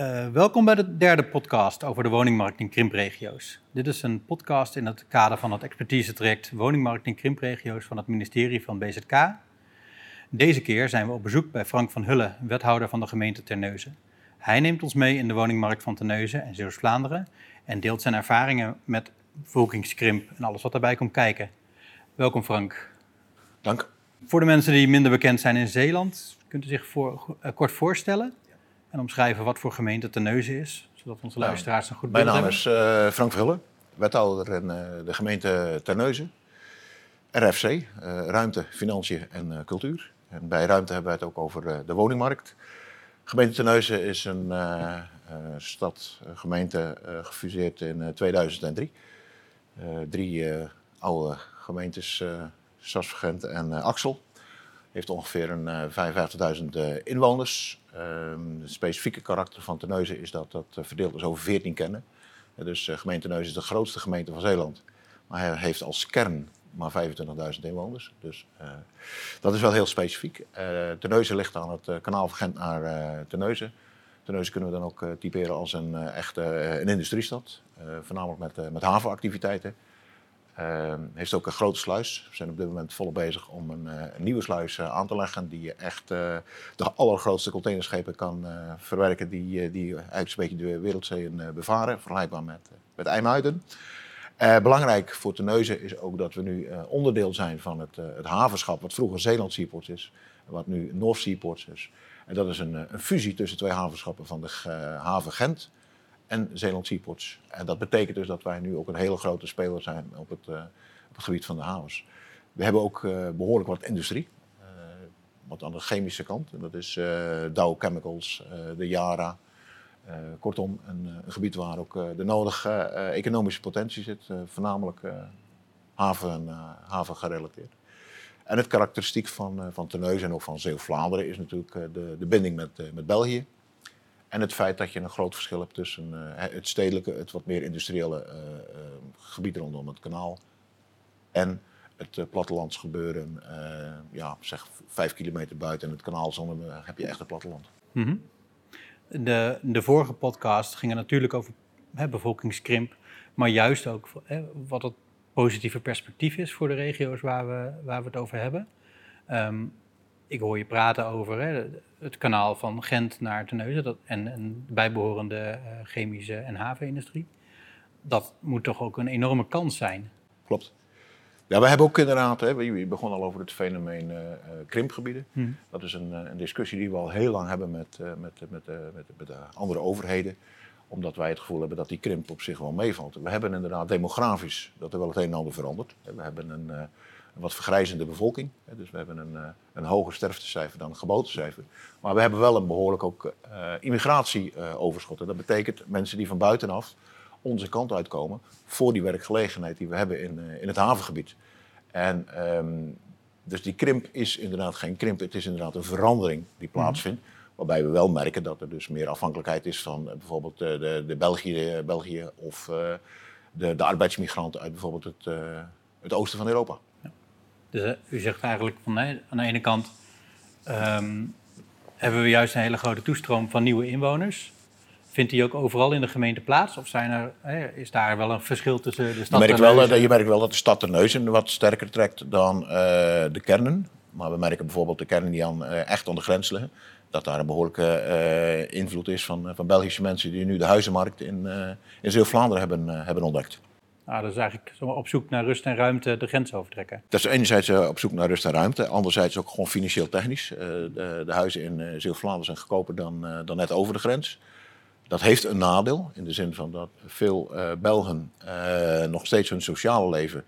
Uh, welkom bij de derde podcast over de woningmarkt in krimpregio's. Dit is een podcast in het kader van het expertise-traject Woningmarkt in krimpregio's van het ministerie van BZK. Deze keer zijn we op bezoek bij Frank van Hulle, wethouder van de gemeente Terneuzen. Hij neemt ons mee in de woningmarkt van Terneuzen en Zeeuws-Vlaanderen en deelt zijn ervaringen met bevolkingskrimp en alles wat daarbij komt kijken. Welkom Frank. Dank. Voor de mensen die minder bekend zijn in Zeeland, kunt u zich voor, uh, kort voorstellen? En omschrijven wat voor gemeente Terneuzen is, zodat onze luisteraars een goed beeld hebben. Mijn naam is uh, Frank Verhulle, wethouder in uh, de gemeente Terneuzen. RFC, uh, eh, Ruimte, Financiën en Cultuur. En bij Ruimte hebben we het ook over de woningmarkt. Gemeente Terneuzen is een stad, gemeente gefuseerd in 2003. drie oude gemeentes, Sasvergent en Axel. Heeft ongeveer een 55.000 inwoners. Um, het specifieke karakter van Terneuzen is dat dat eh, verdeeld is over 14 kernen. dus gemeente Terneuzen is de grootste gemeente van Zeeland. Maar hij heeft als kern maar 25.000 inwoners. Dus dat is wel heel specifiek. Uh, Terneuzen ligt aan het kanaal van Gent naar uh, Terneuzen. Terneuzen kunnen we dan ook typeren als een echte een industriestad. voornamelijk met, met havenactiviteiten. Uh, heeft ook een grote sluis. We zijn op dit moment volop bezig om een, een nieuwe sluis uh, aan te leggen. Die echt uh, de allergrootste containerschepen kan verwerken. Die, die eigenlijk een beetje de wereldzeeën bevaren. Vergelijkbaar met, met IJmuiden. belangrijk voor Terneuzen is ook dat we nu onderdeel zijn van het, het havenschap. Wat vroeger Zeeland Seaports is. Wat nu North Seaports is. En dat is een, een fusie tussen twee havenschappen van de haven Gent en Zeeland Seaports. En dat betekent dus dat wij nu ook een hele grote speler zijn op het, het gebied van de havens. We hebben ook uh, behoorlijk wat industrie, uh, wat aan de chemische kant. En dat is Dow Chemicals, de Yara. kortom, een, een, gebied waar ook de nodige economische potentie zit, voornamelijk haven, haven gerelateerd. En het karakteristiek van, van Terneuzen en ook van Zeeuw-Vlaanderen is natuurlijk de, de binding met, met België. En het feit dat je een groot verschil hebt tussen uh, het stedelijke, het wat meer industriële uh, uh, gebied rondom het kanaal en het plattelandsgebeuren, ja, zeg vijf kilometer buiten het kanaal, zonder heb je echt het platteland. -hmm. de, de vorige podcast ging natuurlijk over hè, bevolkingskrimp, maar juist ook hè, wat het positieve perspectief is voor de regio's waar we, waar we het over hebben. Um, ik hoor je praten over hè, het kanaal van Gent naar Terneuzen dat, en, en de bijbehorende uh, chemische en havenindustrie. Dat moet toch ook een enorme kans zijn? Klopt. Ja, we hebben ook inderdaad, hè, we begonnen al over het fenomeen uh, krimpgebieden. Hmm. Dat is een, een, discussie die we al heel lang hebben met, uh, met, met, met, met de andere overheden omdat wij het gevoel hebben dat die krimp op zich wel meevalt. We hebben inderdaad demografisch dat er wel het een en ander verandert. We hebben een, een wat vergrijzende bevolking. Dus we hebben een, eh, een hoger sterftecijfer dan een geboortecijfer. Maar we hebben wel een behoorlijk ook uh, immigratieoverschot. En dat betekent mensen die van buitenaf onze kant uitkomen voor die werkgelegenheid die we hebben in, uh, in het havengebied. En um, dus die krimp is inderdaad geen krimp, het is inderdaad een verandering die mhm. plaatsvindt. Waarbij we wel merken dat er dus meer afhankelijkheid is van bijvoorbeeld de, de België, België of de, de arbeidsmigranten uit bijvoorbeeld het, het oosten van Europa. Dus eh, u zegt eigenlijk van nee, aan de ene kant um, hebben we juist een hele grote toestroom van nieuwe inwoners. Vindt die ook overal in de gemeente plaats? Of zijn er, hè, is daar wel een verschil tussen de stad je merkt, wel, dat, je merkt wel dat de stad Terneuzen wat sterker trekt dan uh, de kernen. Maar we merken bijvoorbeeld de kernen die aan, uh, echt aan de grens liggen. Dat daar een behoorlijke uh, invloed is van, van Belgische mensen die nu de huizenmarkt in, in Zeeuw-Vlaanderen hebben, hebben ontdekt. Nou, dat is eigenlijk op zoek naar rust en ruimte de grens overtrekken. Dat is enerzijds eh, op zoek naar rust en ruimte. Anderzijds ook gewoon financieel technisch. Uh, de, de, huizen in uh, Zeeuw-Vlaanderen zijn goedkoper dan, dan net over de grens. Dat heeft een nadeel in de zin van dat veel Belgen nog steeds hun sociale leven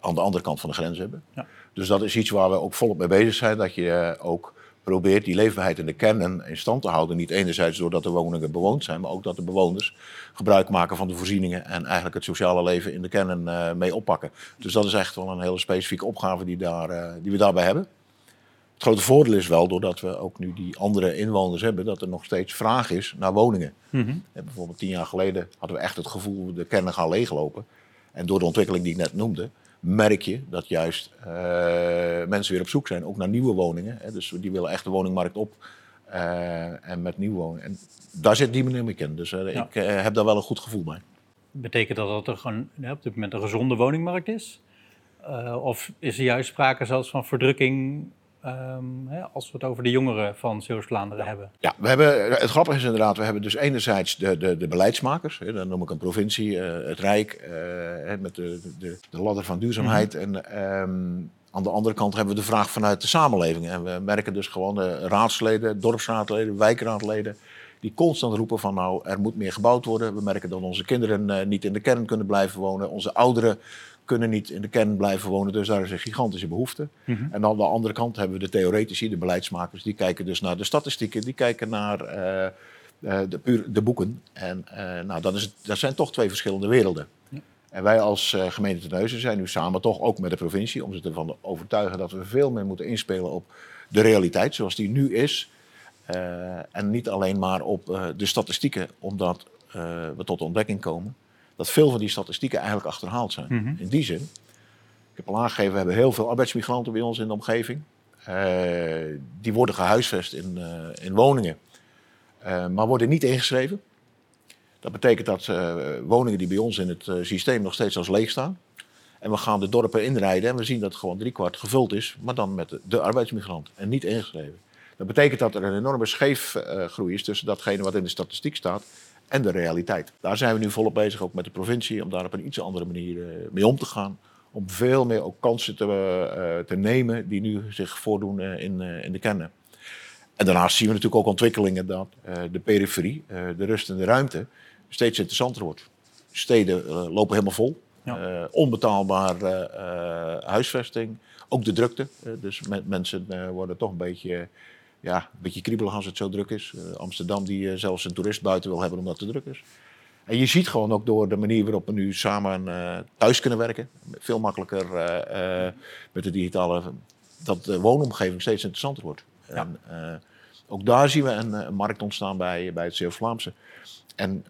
aan de andere kant van de grens hebben. Ja. Dus dat is iets waar we ook volop mee bezig zijn. Dat je ook probeert die leefbaarheid in de kernen in stand te houden. Niet enerzijds doordat de woningen bewoond zijn, maar ook dat de bewoners gebruik maken van de voorzieningen en eigenlijk het sociale leven in de kernen uh, mee oppakken. Dus dat is echt wel een hele specifieke opgave die, daar, uh, die we daarbij hebben. Het grote voordeel is wel, doordat we ook nu die andere inwoners hebben, dat er nog steeds vraag is naar woningen. Mm -hmm. bijvoorbeeld tien jaar geleden hadden we echt het gevoel, de kernen gaan leeglopen. En door de ontwikkeling die ik net noemde, merk je dat juist uh, mensen weer op zoek zijn, ook naar nieuwe woningen. Hè. Dus die willen echt de woningmarkt op en met nieuw wonen. En daar zit die dynamiek in. Dus ik heb daar wel een goed gevoel bij. Betekent dat dat er gewoon op dit moment een gezonde woningmarkt is? of is er juist sprake zelfs van verdrukking Ehm, hè, als we het over de jongeren van Zeeuws-Vlaanderen hebben. Ja, we hebben, het grappige is inderdaad, we hebben dus enerzijds de, de, de beleidsmakers, hè, dan noem ik een provincie, uh, het Rijk, uh, met de, de, de ladder van duurzaamheid. Mhm. En um, aan de andere kant hebben we de vraag vanuit de samenleving. En we merken dus gewoon de raadsleden, dorpsraadleden, wijkraadleden, die constant roepen van nou, er moet meer gebouwd worden. We merken dat onze kinderen uh, niet in de kern kunnen blijven wonen. Onze ouderen kunnen niet in de kern blijven wonen, dus daar is een gigantische behoefte. Mhm. En aan de andere kant hebben we de theoretici, de beleidsmakers, die kijken dus naar de statistieken, die kijken naar uh, uh, de, puur, de boeken. En uh, nou, dat, is, dat zijn toch twee verschillende werelden. Ja. En wij als gemeente Teneuzen zijn nu samen toch ook met de provincie om ze ervan te overtuigen dat we veel meer moeten inspelen op de realiteit zoals die nu is. en niet alleen maar op de statistieken, omdat we tot de ontdekking komen dat veel van die statistieken eigenlijk achterhaald zijn. Mhm. In die zin, ik heb al aangegeven, we hebben heel veel arbeidsmigranten bij ons in de omgeving. Uh, die worden gehuisvest in, uh, in woningen, uh, maar worden niet ingeschreven. Dat betekent dat woningen die bij ons in het systeem nog steeds als leeg staan. En we gaan de dorpen inrijden en we zien dat gewoon driekwart gevuld is, maar dan met de, de arbeidsmigrant en niet ingeschreven. Dat betekent dat er een enorme scheefgroei is tussen datgene wat in de statistiek staat en de realiteit. Daar zijn we nu volop bezig, ook met de provincie, om daar op een iets andere manier eh, mee om te gaan. Om veel meer ook kansen te, uh, te nemen die nu zich voordoen uh, in, in de kennen. En daarnaast zien we natuurlijk ook ontwikkelingen dat de periferie, de rust en de ruimte, steeds interessanter wordt. Steden lopen helemaal vol. Ja. onbetaalbare huisvesting, ook de drukte. dus mensen worden toch een beetje ja, een beetje kriebelig als het zo druk is. Uh, Amsterdam die uh, zelfs een toerist buiten wil hebben omdat het druk is. En je ziet gewoon ook door de manier waarop we nu samen uh, thuis kunnen werken, veel makkelijker met de digitale, dat de woonomgeving steeds interessanter wordt. Ja. En, ook daar zien we een, een, markt ontstaan bij, bij het Zeeuws-Vlaamse. En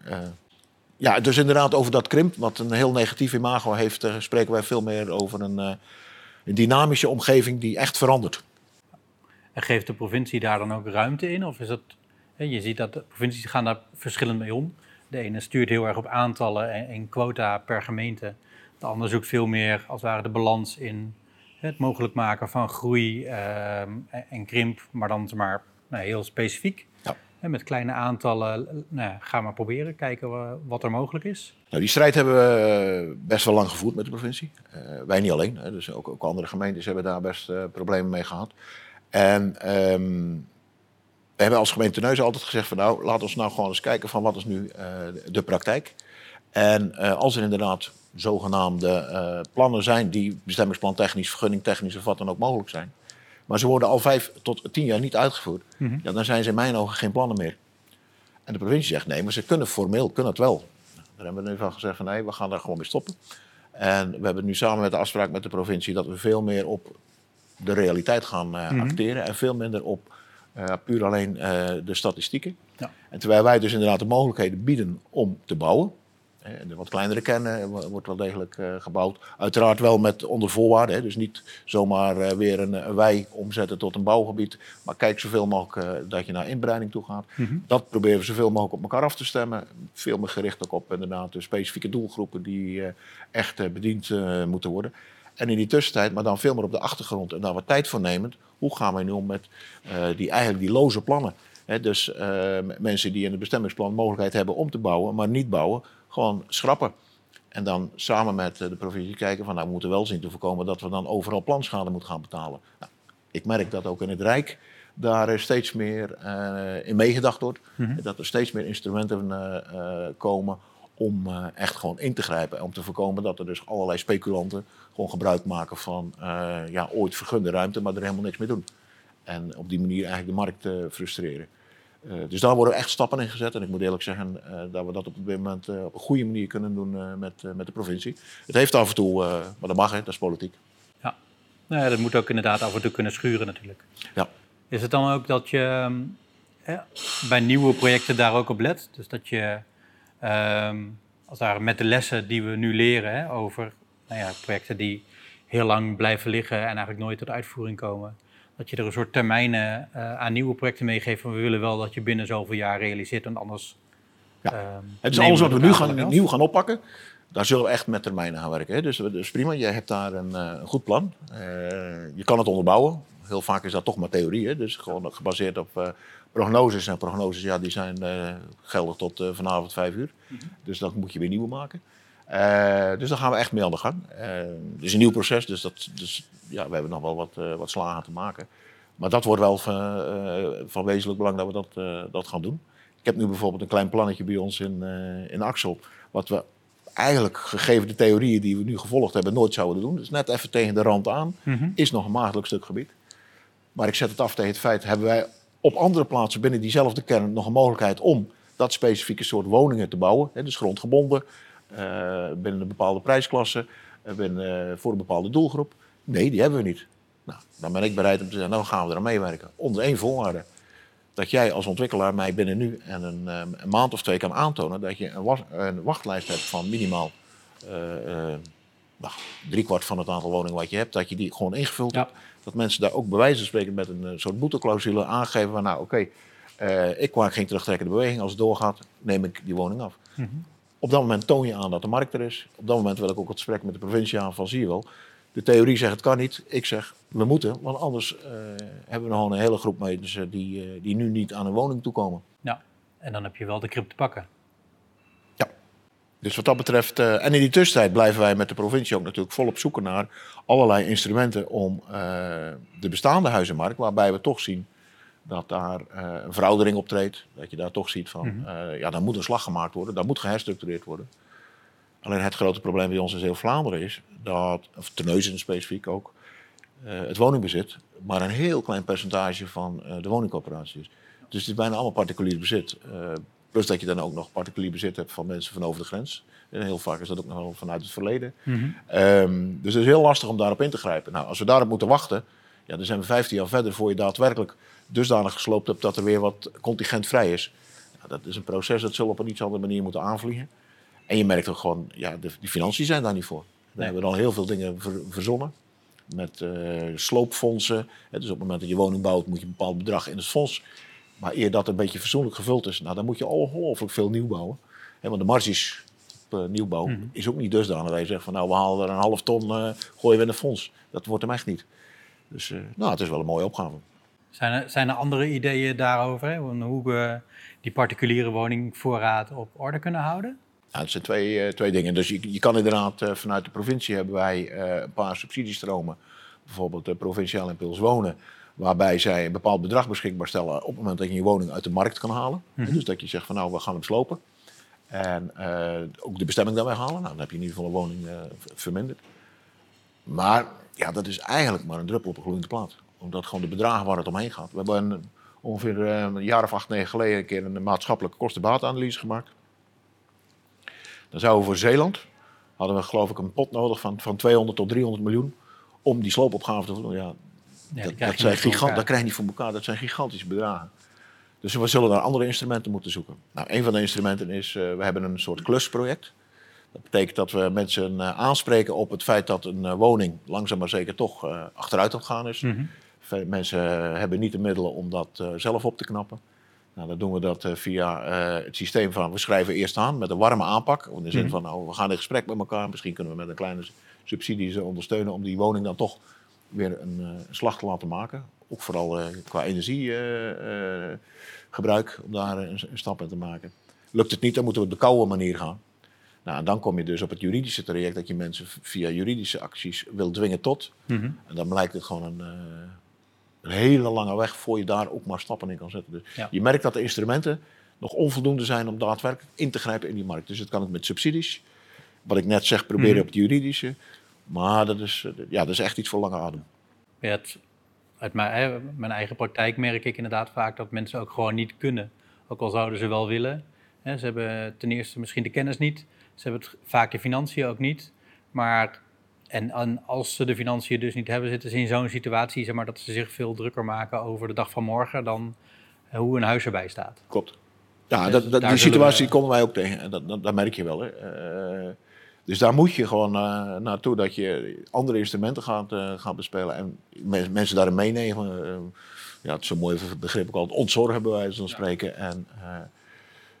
ja, dus inderdaad over dat krimp, wat een heel negatief imago heeft, spreken wij veel meer over een, een dynamische omgeving die echt verandert. En geeft de provincie daar dan ook ruimte in? Of is dat, je ziet dat de provincies gaan daar verschillend mee om. De ene stuurt heel erg op aantallen en, quota per gemeente. De ander zoekt veel meer, als het ware, de balans in het mogelijk maken van groei ehm, en krimp, maar dan maar nou, heel specifiek. Ja. En met kleine aantallen, nou, ga maar proberen, kijken wat er mogelijk is. Nou, die strijd hebben we best wel lang gevoerd met de provincie. Uh, wij niet alleen, hè, dus ook, ook, andere gemeentes hebben daar best uh, problemen mee gehad. En um, we hebben als gemeente Neus altijd gezegd van nou, laat ons nou gewoon eens kijken van wat is nu uh, de praktijk. En uh, als er inderdaad zogenaamde uh, plannen zijn die bestemmingsplan technisch, vergunning technisch of wat dan ook mogelijk zijn. Maar ze worden al vijf tot tien jaar niet uitgevoerd. Mm -hmm. ja, dan zijn ze in mijn ogen geen plannen meer. En de provincie zegt nee, maar ze kunnen formeel, kunnen het wel. Daar hebben we nu van gezegd van nee, we gaan daar gewoon mee stoppen. En we hebben nu samen met de afspraak met de provincie dat we veel meer op de realiteit gaan uh, acteren en veel minder op uh, puur alleen uh, de statistieken. Ja. En terwijl wij dus inderdaad de mogelijkheden bieden om te bouwen. En de wat kleinere kernen wordt wel degelijk gebouwd. Uiteraard wel met onder voorwaarden. Hè. Dus niet zomaar weer een, een, wei omzetten tot een bouwgebied. Maar kijk zoveel mogelijk dat je naar inbreiding toe gaat. Mm -hmm. Dat proberen we zoveel mogelijk op elkaar af te stemmen. Veel meer gericht ook op inderdaad de specifieke doelgroepen die echt bediend moeten worden. En in die tussentijd, maar dan veel meer op de achtergrond en daar wat tijd voor nemend, hoe gaan wij nu om met uh, die, eigenlijk die loze plannen? He, dus uh, mensen die in het bestemmingsplan mogelijkheid hebben om te bouwen, maar niet bouwen, gewoon schrappen. En dan samen met uh, de provincie kijken van nou, we moeten wel zien te voorkomen dat we dan overal planschade moeten gaan betalen. Nou, ik merk dat ook in het Rijk daar steeds meer in meegedacht wordt. Mm -hmm. Dat er steeds meer instrumenten komen om uh, echt gewoon in te grijpen. Om te voorkomen dat er dus allerlei speculanten gewoon gebruik maken van uh, ja, ooit vergunde ruimte, maar er helemaal niks mee doen. En op die manier eigenlijk de markt uh, frustreren. dus daar worden echt stappen in gezet. En ik moet eerlijk zeggen dat we dat op dit moment op een goede manier kunnen doen met, met de provincie. Het heeft af en toe, maar dat mag, hè, dat is politiek. Ja. Nou ja, dat moet ook inderdaad af en toe kunnen schuren natuurlijk. Ja. Is het dan ook dat je bij nieuwe projecten daar ook op let? Dus dat je Um, als daar met de lessen die we nu leren hè, over nou ja, projecten die heel lang blijven liggen en eigenlijk nooit tot uitvoering komen. dat je er een soort termijnen uh, aan nieuwe projecten meegeeft. Van we willen wel dat je binnen zoveel jaar realiseert, want anders. Ja. Uh, het is alles wat we nu gaan, nieuw gaan oppakken. Daar zullen we echt met termijnen gaan werken. Hè? Dus, dus prima, je hebt daar een, uh, een goed plan. je kan het onderbouwen. Heel vaak is dat toch maar theorie. Hè? Dus gewoon gebaseerd op prognoses. En prognoses ja, die zijn geldig tot vanavond vijf uur. Mm -hmm. Dus dan moet je weer nieuwe maken. Uh, dus daar gaan we echt mee aan de gang. Uh, het is een nieuw proces, dus, dat, dus ja, we hebben nog wel wat, uh, wat slagen te maken. Maar dat wordt wel van, van wezenlijk belang dat we dat, dat gaan doen. Ik heb nu bijvoorbeeld een klein plannetje bij ons in, in Axel. Wat we eigenlijk, gegeven de theorieën die we nu gevolgd hebben, nooit zouden doen. Dus net even tegen de rand aan. Mm -hmm. Is nog een maagdelijk stuk gebied. Maar ik zet het af tegen het feit, hebben wij op andere plaatsen binnen diezelfde kern nog een mogelijkheid om dat specifieke soort woningen te bouwen. Hè, dus grondgebonden. Uh, binnen een bepaalde prijsklasse, uh, binnen, uh, voor een bepaalde doelgroep. Nee, die hebben we niet. Nou, dan ben ik bereid om te zeggen, nou gaan we eraan meewerken. Onder één voorwaarde. Dat jij als ontwikkelaar mij binnen nu en een, een maand of twee kan aantonen dat je een, was, een wachtlijst hebt van minimaal nou, driekwart van het aantal woningen wat je hebt, dat je die gewoon ingevuld ja. hebt. Dat mensen daar ook bij wijze van spreken met een soort boeteclausule aangeven van nou oké, okay, ik maak geen terugtrekkende beweging. Als het doorgaat, neem ik die woning af. Mm -hmm. Op dat moment toon je aan dat de markt er is. Op dat moment wil ik ook het gesprek met de provincie aan van zie je wel. De theorie zegt het kan niet. Ik zeg we moeten, want anders uh, hebben we gewoon een hele groep mensen die, uh, die nu niet aan een woning toekomen. Ja, en dan heb je wel de krip te pakken. Ja, dus wat dat betreft, uh, en in die tussentijd blijven wij met de provincie ook natuurlijk volop zoeken naar allerlei instrumenten om de bestaande huizenmarkt, waarbij we toch zien dat daar uh, een veroudering optreedt. Dat je daar toch ziet van, mm -hmm. uh, ja, daar moet een slag gemaakt worden, daar moet geherstructureerd worden. Alleen het grote probleem bij ons in heel Vlaanderen is dat, of Terneuzen specifiek ook, uh, het woningbezit maar een heel klein percentage van de woningcoöperatie is. Dus het is bijna allemaal particulier bezit. plus dat je dan ook nog particulier bezit hebt van mensen van over de grens. En heel vaak is dat ook nog wel vanuit het verleden. Mm -hmm. um, dus het is heel lastig om daarop in te grijpen. Nou, als we daarop moeten wachten, ja, dan zijn we 15 jaar verder voor je daadwerkelijk dusdanig gesloopt hebt dat er weer wat contingent vrij is. Ja, dat is een proces dat zullen op een iets andere manier moeten aanvliegen. En je merkt ook gewoon, ja, de, die financiën zijn daar niet voor. We hebben al heel veel dingen ver, verzonnen. Met uh, sloopfondsen. Dus op het moment dat je woning bouwt, moet je een bepaald bedrag in het fonds. Maar eer dat een beetje fatsoenlijk gevuld is, nou, dan moet je ongelooflijk veel nieuw bouwen. Want de marges op uh, nieuwbouw mm -hmm. is ook niet dusdanig dat je zegt van nou, we halen er een half ton, uh, gooien we in een fonds. Dat wordt hem echt niet. Dus nou, het is wel een mooie opgave. Zijn er, zijn er andere ideeën daarover? Hè? Hoe we die particuliere woningvoorraad op orde kunnen houden? Nou, het zijn twee, uh, twee dingen. Dus je, je kan inderdaad uh, vanuit de provincie hebben wij uh, een paar subsidiestromen. Bijvoorbeeld de provinciaal impuls wonen. Waarbij zij een bepaald bedrag beschikbaar stellen op het moment dat je je woning uit de markt kan halen. Mm-hmm. Dus dat je zegt van nou we gaan hem slopen. En ook de bestemming dan weghalen. Nou, dan heb je in ieder geval een woning verminderd. Maar ja, dat is eigenlijk maar een druppel op een gloeiende plaat omdat gewoon de bedragen waar het omheen gaat. We hebben een, ongeveer eh, een jaar of acht, negen geleden een keer een maatschappelijke kostenbaatanalyse gemaakt. Dan zouden we voor Zeeland, hadden we geloof ik een pot nodig van, van 200 tot 300 miljoen om die sloopopgave te doen. Ja, ja dat, dat, zijn gigant, dat krijg je niet voor elkaar, dat zijn gigantische bedragen. Dus we zullen naar andere instrumenten moeten zoeken. Nou, een van de instrumenten is, uh, we hebben een soort klusproject. Dat betekent dat we mensen uh, aanspreken op het feit dat een uh, woning langzaam maar zeker toch achteruit aan gaan is. Mm -hmm. Mensen hebben niet de middelen om dat zelf op te knappen. Nou, dan doen we dat via uh, het systeem van we schrijven eerst aan met een warme aanpak. In de zin mm. van nou, we gaan in gesprek met elkaar. Misschien kunnen we met een kleine subsidie ze ondersteunen om die woning dan toch weer een, een slag te laten maken. Ook vooral qua energiegebruik om daar een, een, stap in te maken. Lukt het niet, dan moeten we op de koude manier gaan. Nou, en dan kom je dus op het juridische traject dat je mensen via juridische acties wil dwingen tot. Mm -hmm. En dan blijkt het gewoon een een hele lange weg voor je daar ook maar stappen in kan zetten. Dus ja. je merkt dat de instrumenten nog onvoldoende zijn om daadwerkelijk in te grijpen in die markt. Dus het kan ook met subsidies. Wat ik net zeg, proberen mm. op het juridische. Maar dat is, ja, dat is echt iets voor lange adem. Het, uit mijn, mijn, eigen praktijk merk ik inderdaad vaak dat mensen ook gewoon niet kunnen. Ook al zouden ze wel willen. Ze hebben ten eerste misschien de kennis niet. Ze hebben het, vaak de financiën ook niet. Maar en, en, als ze de financiën dus niet hebben, zitten ze in zo'n situatie zeg maar, dat ze zich veel drukker maken over de dag van morgen dan uh, hoe een huis erbij staat. Klopt. Ja, dus dat, dat, die situatie we... komen wij ook tegen. En dat, dat, dat merk je wel. Hè. Uh, Dus daar moet je gewoon uh, naartoe dat je andere instrumenten gaat, uh, gaat bespelen en me mensen daarin meenemen. Ja, het is een mooi begrip ook altijd ontzorgen bij wijze van spreken. En,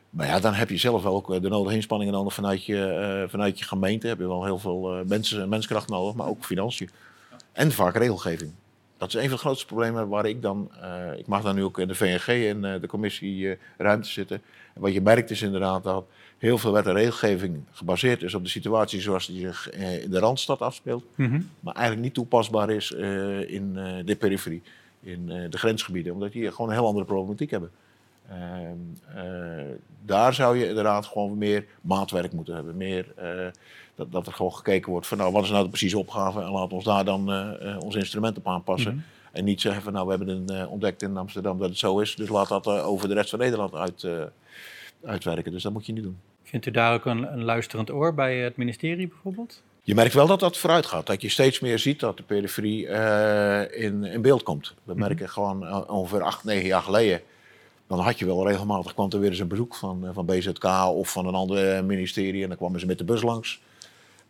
maar ja, dan heb je zelf ook de nodige inspanningen nodig vanuit je, vanuit je gemeente. Heb je wel heel veel mensen, menskracht nodig, maar ook financiën. En vaak regelgeving. Dat is een van de grootste problemen waar ik dan, ik mag dan nu ook in de VNG in de commissie ruimte zitten. En wat je merkt is inderdaad dat heel veel wet en regelgeving gebaseerd is op de situatie zoals die zich eh, in de Randstad afspeelt. Mhm. Maar eigenlijk niet toepasbaar is eh, in eh, de periferie, in de grensgebieden. Omdat die gewoon een heel andere problematiek hebben. Ehm, daar zou je inderdaad gewoon meer maatwerk moeten hebben. Meer, dat, dat er gewoon gekeken wordt van nou, wat is nou de precieze opgave en laten we ons daar dan onze instrumenten op aanpassen. Mhm. En niet zeggen van nou, we hebben een, ontdekt in Amsterdam dat het zo is, dus laat dat over de rest van Nederland uit, uitwerken. Dus dat moet je niet doen. Vindt u daar ook een, een luisterend oor bij het ministerie bijvoorbeeld? Je merkt wel dat dat vooruit gaat. Dat je steeds meer ziet dat de periferie in, in beeld komt. We mhm. merken gewoon ongeveer acht, negen jaar geleden. Dan had je wel regelmatig, kwam er weer eens een bezoek van, uh, van BZK of van een ander ministerie. En dan kwamen ze met de bus langs.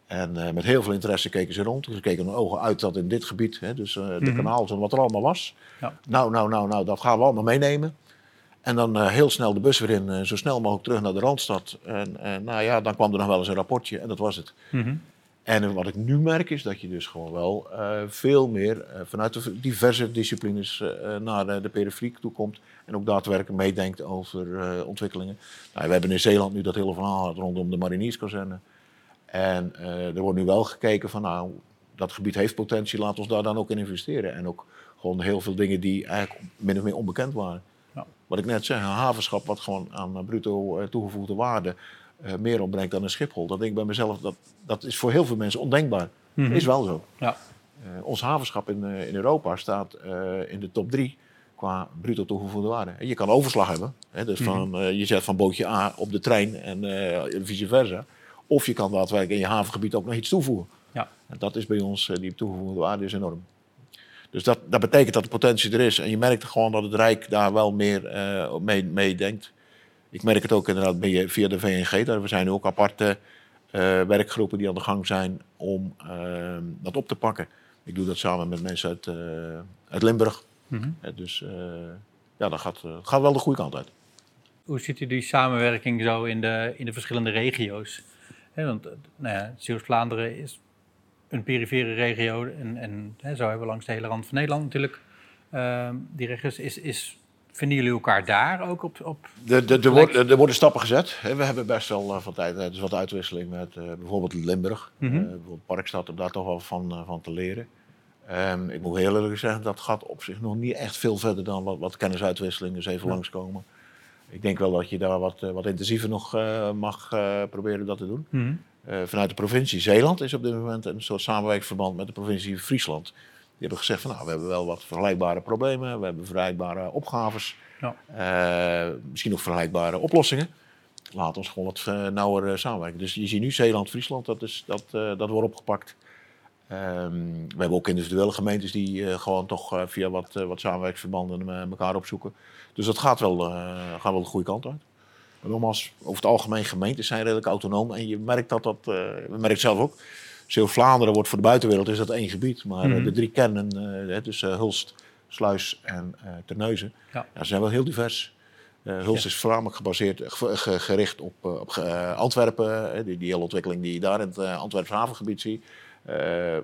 En met heel veel interesse keken ze rond. Ze keken hun ogen uit dat in dit gebied, hè, dus de mm kanaals en wat er allemaal was. Ja. Nou, nou, nou, nou, dat gaan we allemaal meenemen. En dan uh, heel snel de bus weer in, zo snel mogelijk terug naar de Randstad. En, nou ja, dan kwam er nog wel eens een rapportje en dat was het. -hmm. En wat ik nu merk is dat je dus gewoon wel uh, veel meer vanuit de diverse disciplines naar de periferie toe komt. En ook daadwerkelijk meedenkt over ontwikkelingen. Nou, we hebben in Zeeland nu dat hele verhaal rondom de marinierskazerne. En er wordt nu wel gekeken van nou, dat gebied heeft potentie, laat ons daar dan ook in investeren. En ook gewoon heel veel dingen die eigenlijk min of meer onbekend waren wat ik net zeg, een havenschap wat gewoon aan bruto eh, toegevoegde waarde uh, meer opbrengt dan een Schiphol. Dat denk ik bij mezelf, dat, dat is voor heel veel mensen ondenkbaar. Mm Is wel zo. Ja. Uh, ons havenschap in, in Europa staat in de top drie qua bruto toegevoegde waarde. En je kan overslag hebben. Hè, dus van, mhm. je zet van bootje A op de trein en vice versa. Of je kan daadwerkelijk in je havengebied ook nog iets toevoegen. Ja. En dat is bij ons, die toegevoegde waarde is enorm. Dus dat, dat betekent dat de potentie er is. En je merkt gewoon dat het Rijk daar wel meer uh, mee, mee denkt. Ik merk het ook inderdaad via de VNG. Daar zijn nu ook aparte uh, werkgroepen die aan de gang zijn om uh, dat op te pakken. Ik doe dat samen met mensen uit, uit Limburg. Mm -hmm. dus ja, dat gaat, gaat wel de goede kant uit. Hoe ziet u die samenwerking zo in de, in de verschillende regio's? want nou ja, Zeeuws-Vlaanderen is een perifere regio, en, en zo hebben we langs de hele rand van Nederland natuurlijk, uh, die regio's, is, is, vinden jullie elkaar daar ook op? op de, de, er, worden, er worden stappen gezet. We hebben best wel uh, van tijd dus wat uitwisseling met uh, bijvoorbeeld Limburg. Mm -hmm. bijvoorbeeld Parkstad, om daar toch wel van, van te leren. Um, ik moet heel eerlijk zeggen, dat gaat op zich nog niet echt veel verder dan wat, wat kennisuitwisseling is even ja. langskomen. Ik denk wel dat je daar wat, wat intensiever nog mag proberen dat te doen. Mm -hmm. Uh, vanuit de provincie Zeeland is op dit moment een soort samenwerkingsverband met de provincie Friesland. Die hebben gezegd van nou, we hebben wel wat vergelijkbare problemen, we hebben vergelijkbare opgaves, ja. uh, misschien ook vergelijkbare oplossingen. Laat ons gewoon wat uh, nauwer samenwerken. Dus je ziet nu Zeeland, Friesland, dat, is, dat, dat wordt opgepakt. Um, we hebben ook individuele gemeentes die gewoon toch via wat, wat samenwerkingsverbanden elkaar opzoeken. Dus dat gaat wel, gaat wel de goede kant uit. Maar nogmaals, over het algemeen gemeentes zijn redelijk autonoom. En je merkt dat dat, uh, we merken zelf ook. Zeeuw-Vlaanderen wordt voor de buitenwereld is dat één gebied. Maar mm -hmm. de drie kernen, uh, dus uh, Hulst, Sluis en Terneuzen, ja. ja. zijn wel heel divers. Hulst ja. is voornamelijk gebaseerd, gericht op, op Antwerpen. die, die hele ontwikkeling die je daar in het Antwerps havengebied ziet.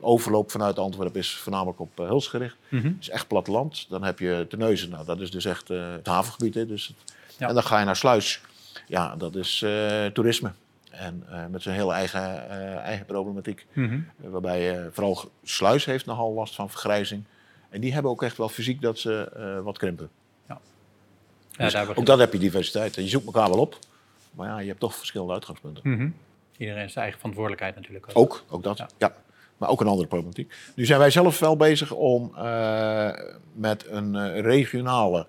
overloop vanuit Antwerpen is voornamelijk op Hulst gericht. Mm -hmm. is echt platteland. Dan heb je Terneuzen, nou, dat is dus echt het havengebied. Hè, dus het, ja. En dan ga je naar Sluis. Ja, dat is uh, toerisme. En uh, met zijn heel eigen, uh, eigen problematiek. Mm -hmm. waarbij vooral Sluis heeft nogal last van vergrijzing. En die hebben ook echt wel fysiek dat ze wat krimpen. Ja. Dus ja, ook dat heb je diversiteit. Je zoekt elkaar wel op. Maar ja, je hebt toch verschillende uitgangspunten. Mm -hmm. Iedereen zijn eigen verantwoordelijkheid natuurlijk ook. Ook, ook dat, ja. ja. Maar ook een andere problematiek. Nu zijn wij zelf wel bezig om met een regionale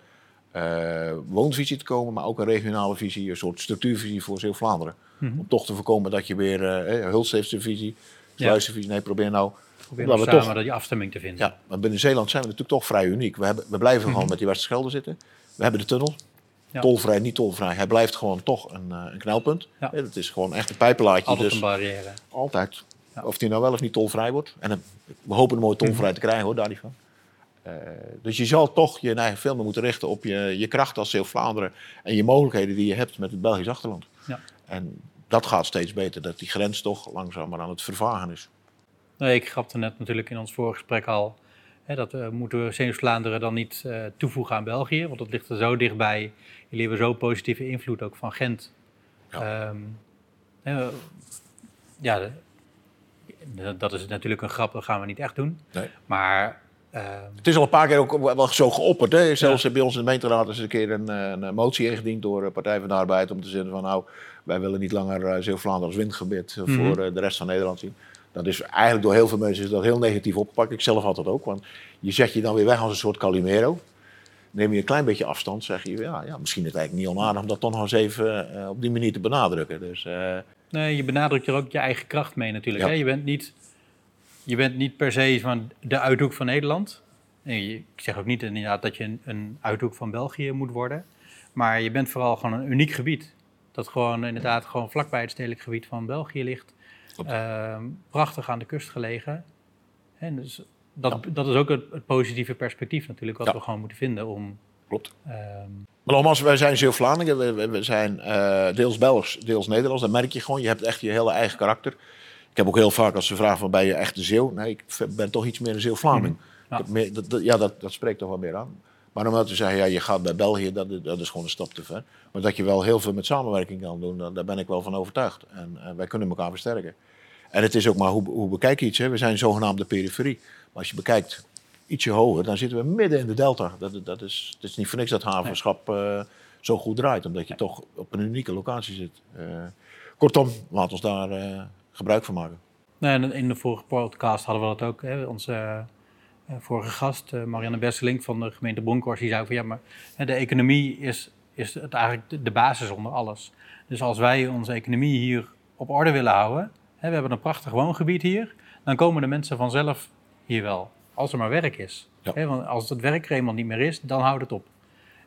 uh, woonvisie te komen, maar ook een regionale visie, een soort structuurvisie voor Zeeuw-Vlaanderen. Mhm. Om toch te voorkomen dat je weer uh, Hulst heeft zijn visie, visie. Nee, probeer nou. Probeer nou samen toch, dat die afstemming te vinden. Ja, maar binnen Zeeland zijn we natuurlijk toch vrij uniek. We, hebben, we blijven gewoon mhm. met die Westerschelde zitten. We hebben de tunnel. Ja. Tolvrij, niet tolvrij. Hij blijft gewoon toch een, uh, een knelpunt. Ja. Het is gewoon echt een pijpenlaadje. Altijd dus een barrière. Altijd. Of die nou wel of niet tolvrij wordt. En we hopen hem mooi tolvrij te krijgen hoor, daar niet van. Uh, dus je zal toch je eigen veel meer moeten richten op je, je kracht als Zeeuw-Vlaanderen. En je mogelijkheden die je hebt met het Belgisch achterland. Ja. En dat gaat steeds beter. Dat die grens toch langzamer aan het vervagen is. Nee, ik grapte net natuurlijk in ons gesprek al. Hè, dat uh, moeten we Zeeuws-Vlaanderen dan niet uh, toevoegen aan België. Want dat ligt er zo dichtbij. Jullie hebben zo positieve invloed ook van Gent. Ja, um, ja dat is natuurlijk een grap, dat gaan we niet echt doen. Nee. Maar het is al een paar keer ook wel zo geopperd. Hè? Zelfs ja. bij ons in de gemeenteraad is een keer een, een, motie ingediend door de Partij van de Arbeid om te zeggen van nou, wij willen niet langer uh, Zeeuw-Vlaanderen als windgebied mm -hmm. voor uh, de rest van Nederland zien. Dat is eigenlijk door heel veel mensen is dat heel negatief opgepakt. Ik zelf had dat ook. Want je zet je dan weer weg als een soort Calimero. Neem je een klein beetje afstand, zeg je ja, ja misschien is het eigenlijk niet onaardig om dat toch nog eens even uh, op die manier te benadrukken. Dus, uh... Nee, je benadrukt er ook je eigen kracht mee natuurlijk. Ja. Hè? Je, bent niet, je bent niet per se van de uithoek van Nederland. Nee, ik zeg ook niet inderdaad dat je een, een uithoek van België moet worden. Maar je bent vooral gewoon een uniek gebied. Dat gewoon inderdaad gewoon vlakbij het stedelijk gebied van België ligt. Uh, prachtig aan de kust gelegen. En dus dat, dat is ook het, positieve perspectief natuurlijk, wat we gewoon moeten vinden om... Klopt. Uh, maar nogmaals, wij zijn Zeeuw-Vlaanderen, we, we, zijn uh, deels Belgisch, deels Nederlands. Dat merk je gewoon, je hebt echt je hele eigen karakter. Ik heb ook heel vaak als ze vragen van, ben je echt een Zeeuw? Nee, ik ben toch iets meer een Zeeuw-Vlaming. Mm ja, dat, ja dat, dat spreekt toch wel meer aan. Maar om dat te zeggen, ja, je gaat bij België, dat, dat is gewoon een stap te ver. Maar dat je wel heel veel met samenwerking kan doen, daar ben ik wel van overtuigd. En wij kunnen elkaar versterken. En het is ook maar hoe, hoe bekijk je iets. Hè? We zijn zogenaamd de periferie. Maar als je bekijkt ietsje hoger, dan zitten we midden in de delta. Dat, dat is, het is niet voor niks dat havenschap uh, zo goed draait. Omdat je toch op een unieke locatie zit. Uh, kortom, laat ons daar uh, gebruik van maken. Nee, in de vorige podcast hadden we dat ook. Hè? Onze vorige gast, Marianne Besseling van de gemeente Bronkhorst, die zei van ja, maar de economie is, is het eigenlijk de basis onder alles. Dus als wij onze economie hier op orde willen houden, we hebben een prachtig woongebied hier. Dan komen de mensen vanzelf hier wel. Als er maar werk is. want als het werk er eenmaal niet meer is, dan houdt het op.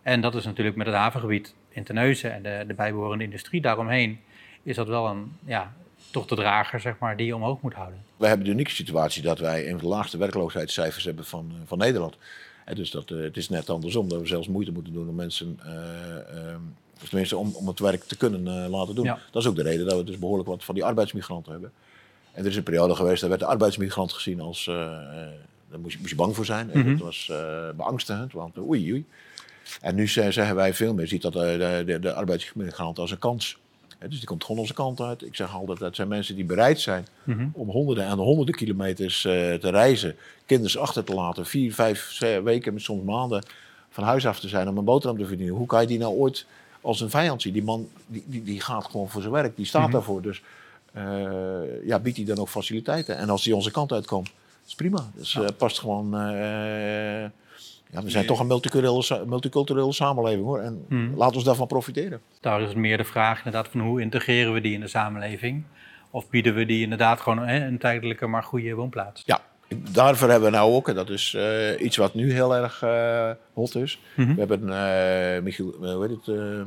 En dat is natuurlijk met het havengebied in Terneuzen en de, de bijbehorende industrie daaromheen, is dat wel een, ja, toch de drager zeg maar, die je omhoog moet houden. We hebben de unieke situatie dat wij een van de laagste werkloosheidscijfers hebben van, eh, van Nederland. En dus dat, uh, het is net andersom, dat we zelfs moeite moeten doen om mensen, uh, of tenminste om, om het werk te kunnen laten doen. Dat is ook de reden dat we dus behoorlijk wat van die arbeidsmigranten hebben. En er is een periode geweest, daar werd de arbeidsmigrant gezien als, daar moest je, moest je bang voor zijn. Mm Dat was beangstigend, want oei oei. En nu zeggen wij veel meer, ziet dat de, de, de arbeidsmigrant als een kans dus die komt gewoon onze kant uit. Ik zeg altijd, dat zijn mensen die bereid zijn mhm. om honderden en honderden kilometers uh, te reizen. Kinders achter te laten, vier, vijf weken, soms maanden van huis af te zijn om een boterham te verdienen. Hoe kan je die nou ooit als een vijand zien? Die man die, die, die gaat gewoon voor zijn werk, die staat mm daarvoor. Dus uh, ja, biedt hij dan ook faciliteiten. En als die onze kant uitkomt, is prima. Dus uh, past gewoon ja, we zijn toch een multiculturele, multiculturele samenleving hoor. En hmm. laat ons daarvan profiteren. Daar is meer de vraag inderdaad van hoe integreren we die in de samenleving? Of bieden we die inderdaad gewoon hè, een tijdelijke maar goede woonplaats? Ja, daarvoor hebben we nou ook, en dat is uh, iets wat nu heel erg uh, hot is. Mm-hmm. We hebben uh, Michiel, hoe heet het,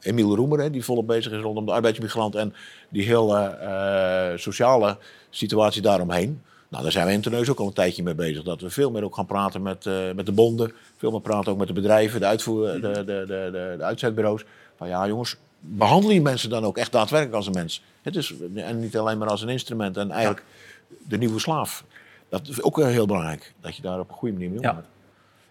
Emiel Roemer, hè, die volop bezig is rondom de arbeidsmigrant en die hele sociale situatie daaromheen. Nou, daar zijn we in Teneus ook al een tijdje mee bezig. Dat we veel meer ook gaan praten met, uh, met de bonden. Veel meer praten ook met de bedrijven, de, uitvoer, de, de, de, de, de uitzetbureaus. Van ja, jongens, behandel die mensen dan ook echt daadwerkelijk als een mens. Het is, en niet alleen maar als een instrument. En eigenlijk de nieuwe slaaf. Dat is ook heel belangrijk. Dat je daar op een goede manier mee omgaat. Ja.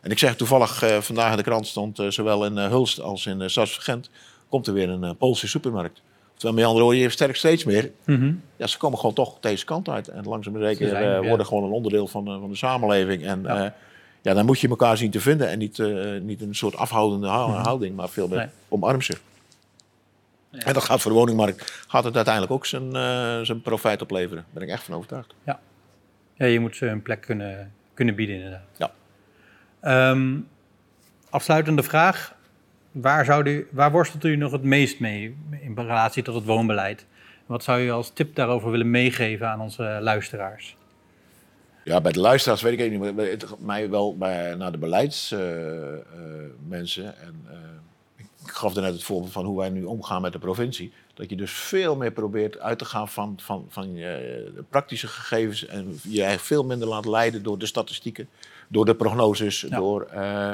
En ik zeg toevallig, uh, vandaag in de krant stond uh, zowel in Hulst als in uh, Gent... komt er weer een Poolse supermarkt. Terwijl met andere woorden, je versterkt steeds meer. Mhm. Ja, ze komen gewoon toch deze kant uit. En langzaam maar zeker uh, worden gewoon een onderdeel van, uh, van de samenleving. En ja. Uh, ja. dan moet je elkaar zien te vinden. En niet, niet een soort afhoudende mhm. houding, maar veel meer nee. omarm. Ja. En dat gaat voor de woningmarkt gaat het uiteindelijk ook zijn, zijn profijt opleveren. Daar ben ik echt van overtuigd. Ja, ja je moet ze een plek kunnen, kunnen bieden inderdaad. Ja. Um, afsluitende vraag. Waar, zou u, waar worstelt u nog het meest mee in relatie tot het woonbeleid? Wat zou u als tip daarover willen meegeven aan onze luisteraars? Ja, bij de luisteraars weet ik niet, mij wel bij, naar de beleidsmensen. Uh, uh, en uh, ik gaf net het voorbeeld van hoe wij nu omgaan met de provincie. Dat je dus veel meer probeert uit te gaan van, van, van je de praktische gegevens. En je eigenlijk veel minder laat leiden door de statistieken, door de prognoses. Door, uh,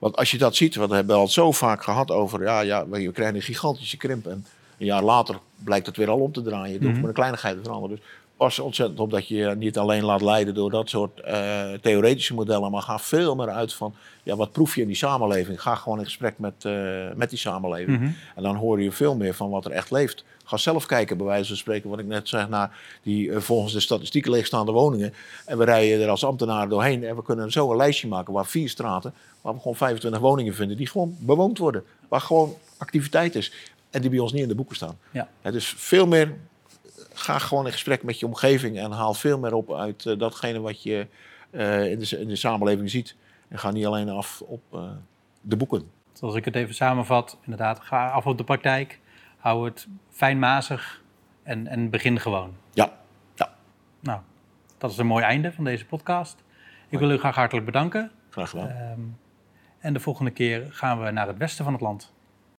want als je dat ziet, we hebben al zo vaak gehad over, ja, ja we krijgen een gigantische krimp. En een jaar later blijkt het weer al om te draaien. Je hoeft mm -hmm. maar een kleinigheid te veranderen. Dus pas ontzettend op dat je je niet alleen laat leiden door dat soort uh, theoretische modellen, maar ga veel meer uit van ja, wat proef je in die samenleving. Ga gewoon in gesprek met, uh, met die samenleving. Mm -hmm. En dan hoor je veel meer van wat er echt leeft. Ga zelf kijken, bij wijze van spreken, wat ik net zeg, naar die uh, volgens de statistiek leegstaande woningen. En we rijden er als ambtenaar doorheen en we kunnen zo een lijstje maken waar vier straten, waar we gewoon 25 woningen vinden die gewoon bewoond worden. Waar gewoon activiteit is. En die bij ons niet in de boeken staan. Ja. Ja, dus veel meer ga gewoon in gesprek met je omgeving en haal veel meer op uit uh, datgene wat je uh, in, de, in, de, samenleving ziet. En ga niet alleen af op uh, de boeken. Zoals ik het even samenvat, inderdaad, ga af op de praktijk. Hou het fijnmazig en, en begin gewoon. Ja. ja. Nou, dat is een mooi einde van deze podcast. Ik wil u graag hartelijk bedanken. Graag gedaan. Um, en de volgende keer gaan we naar het westen van het land.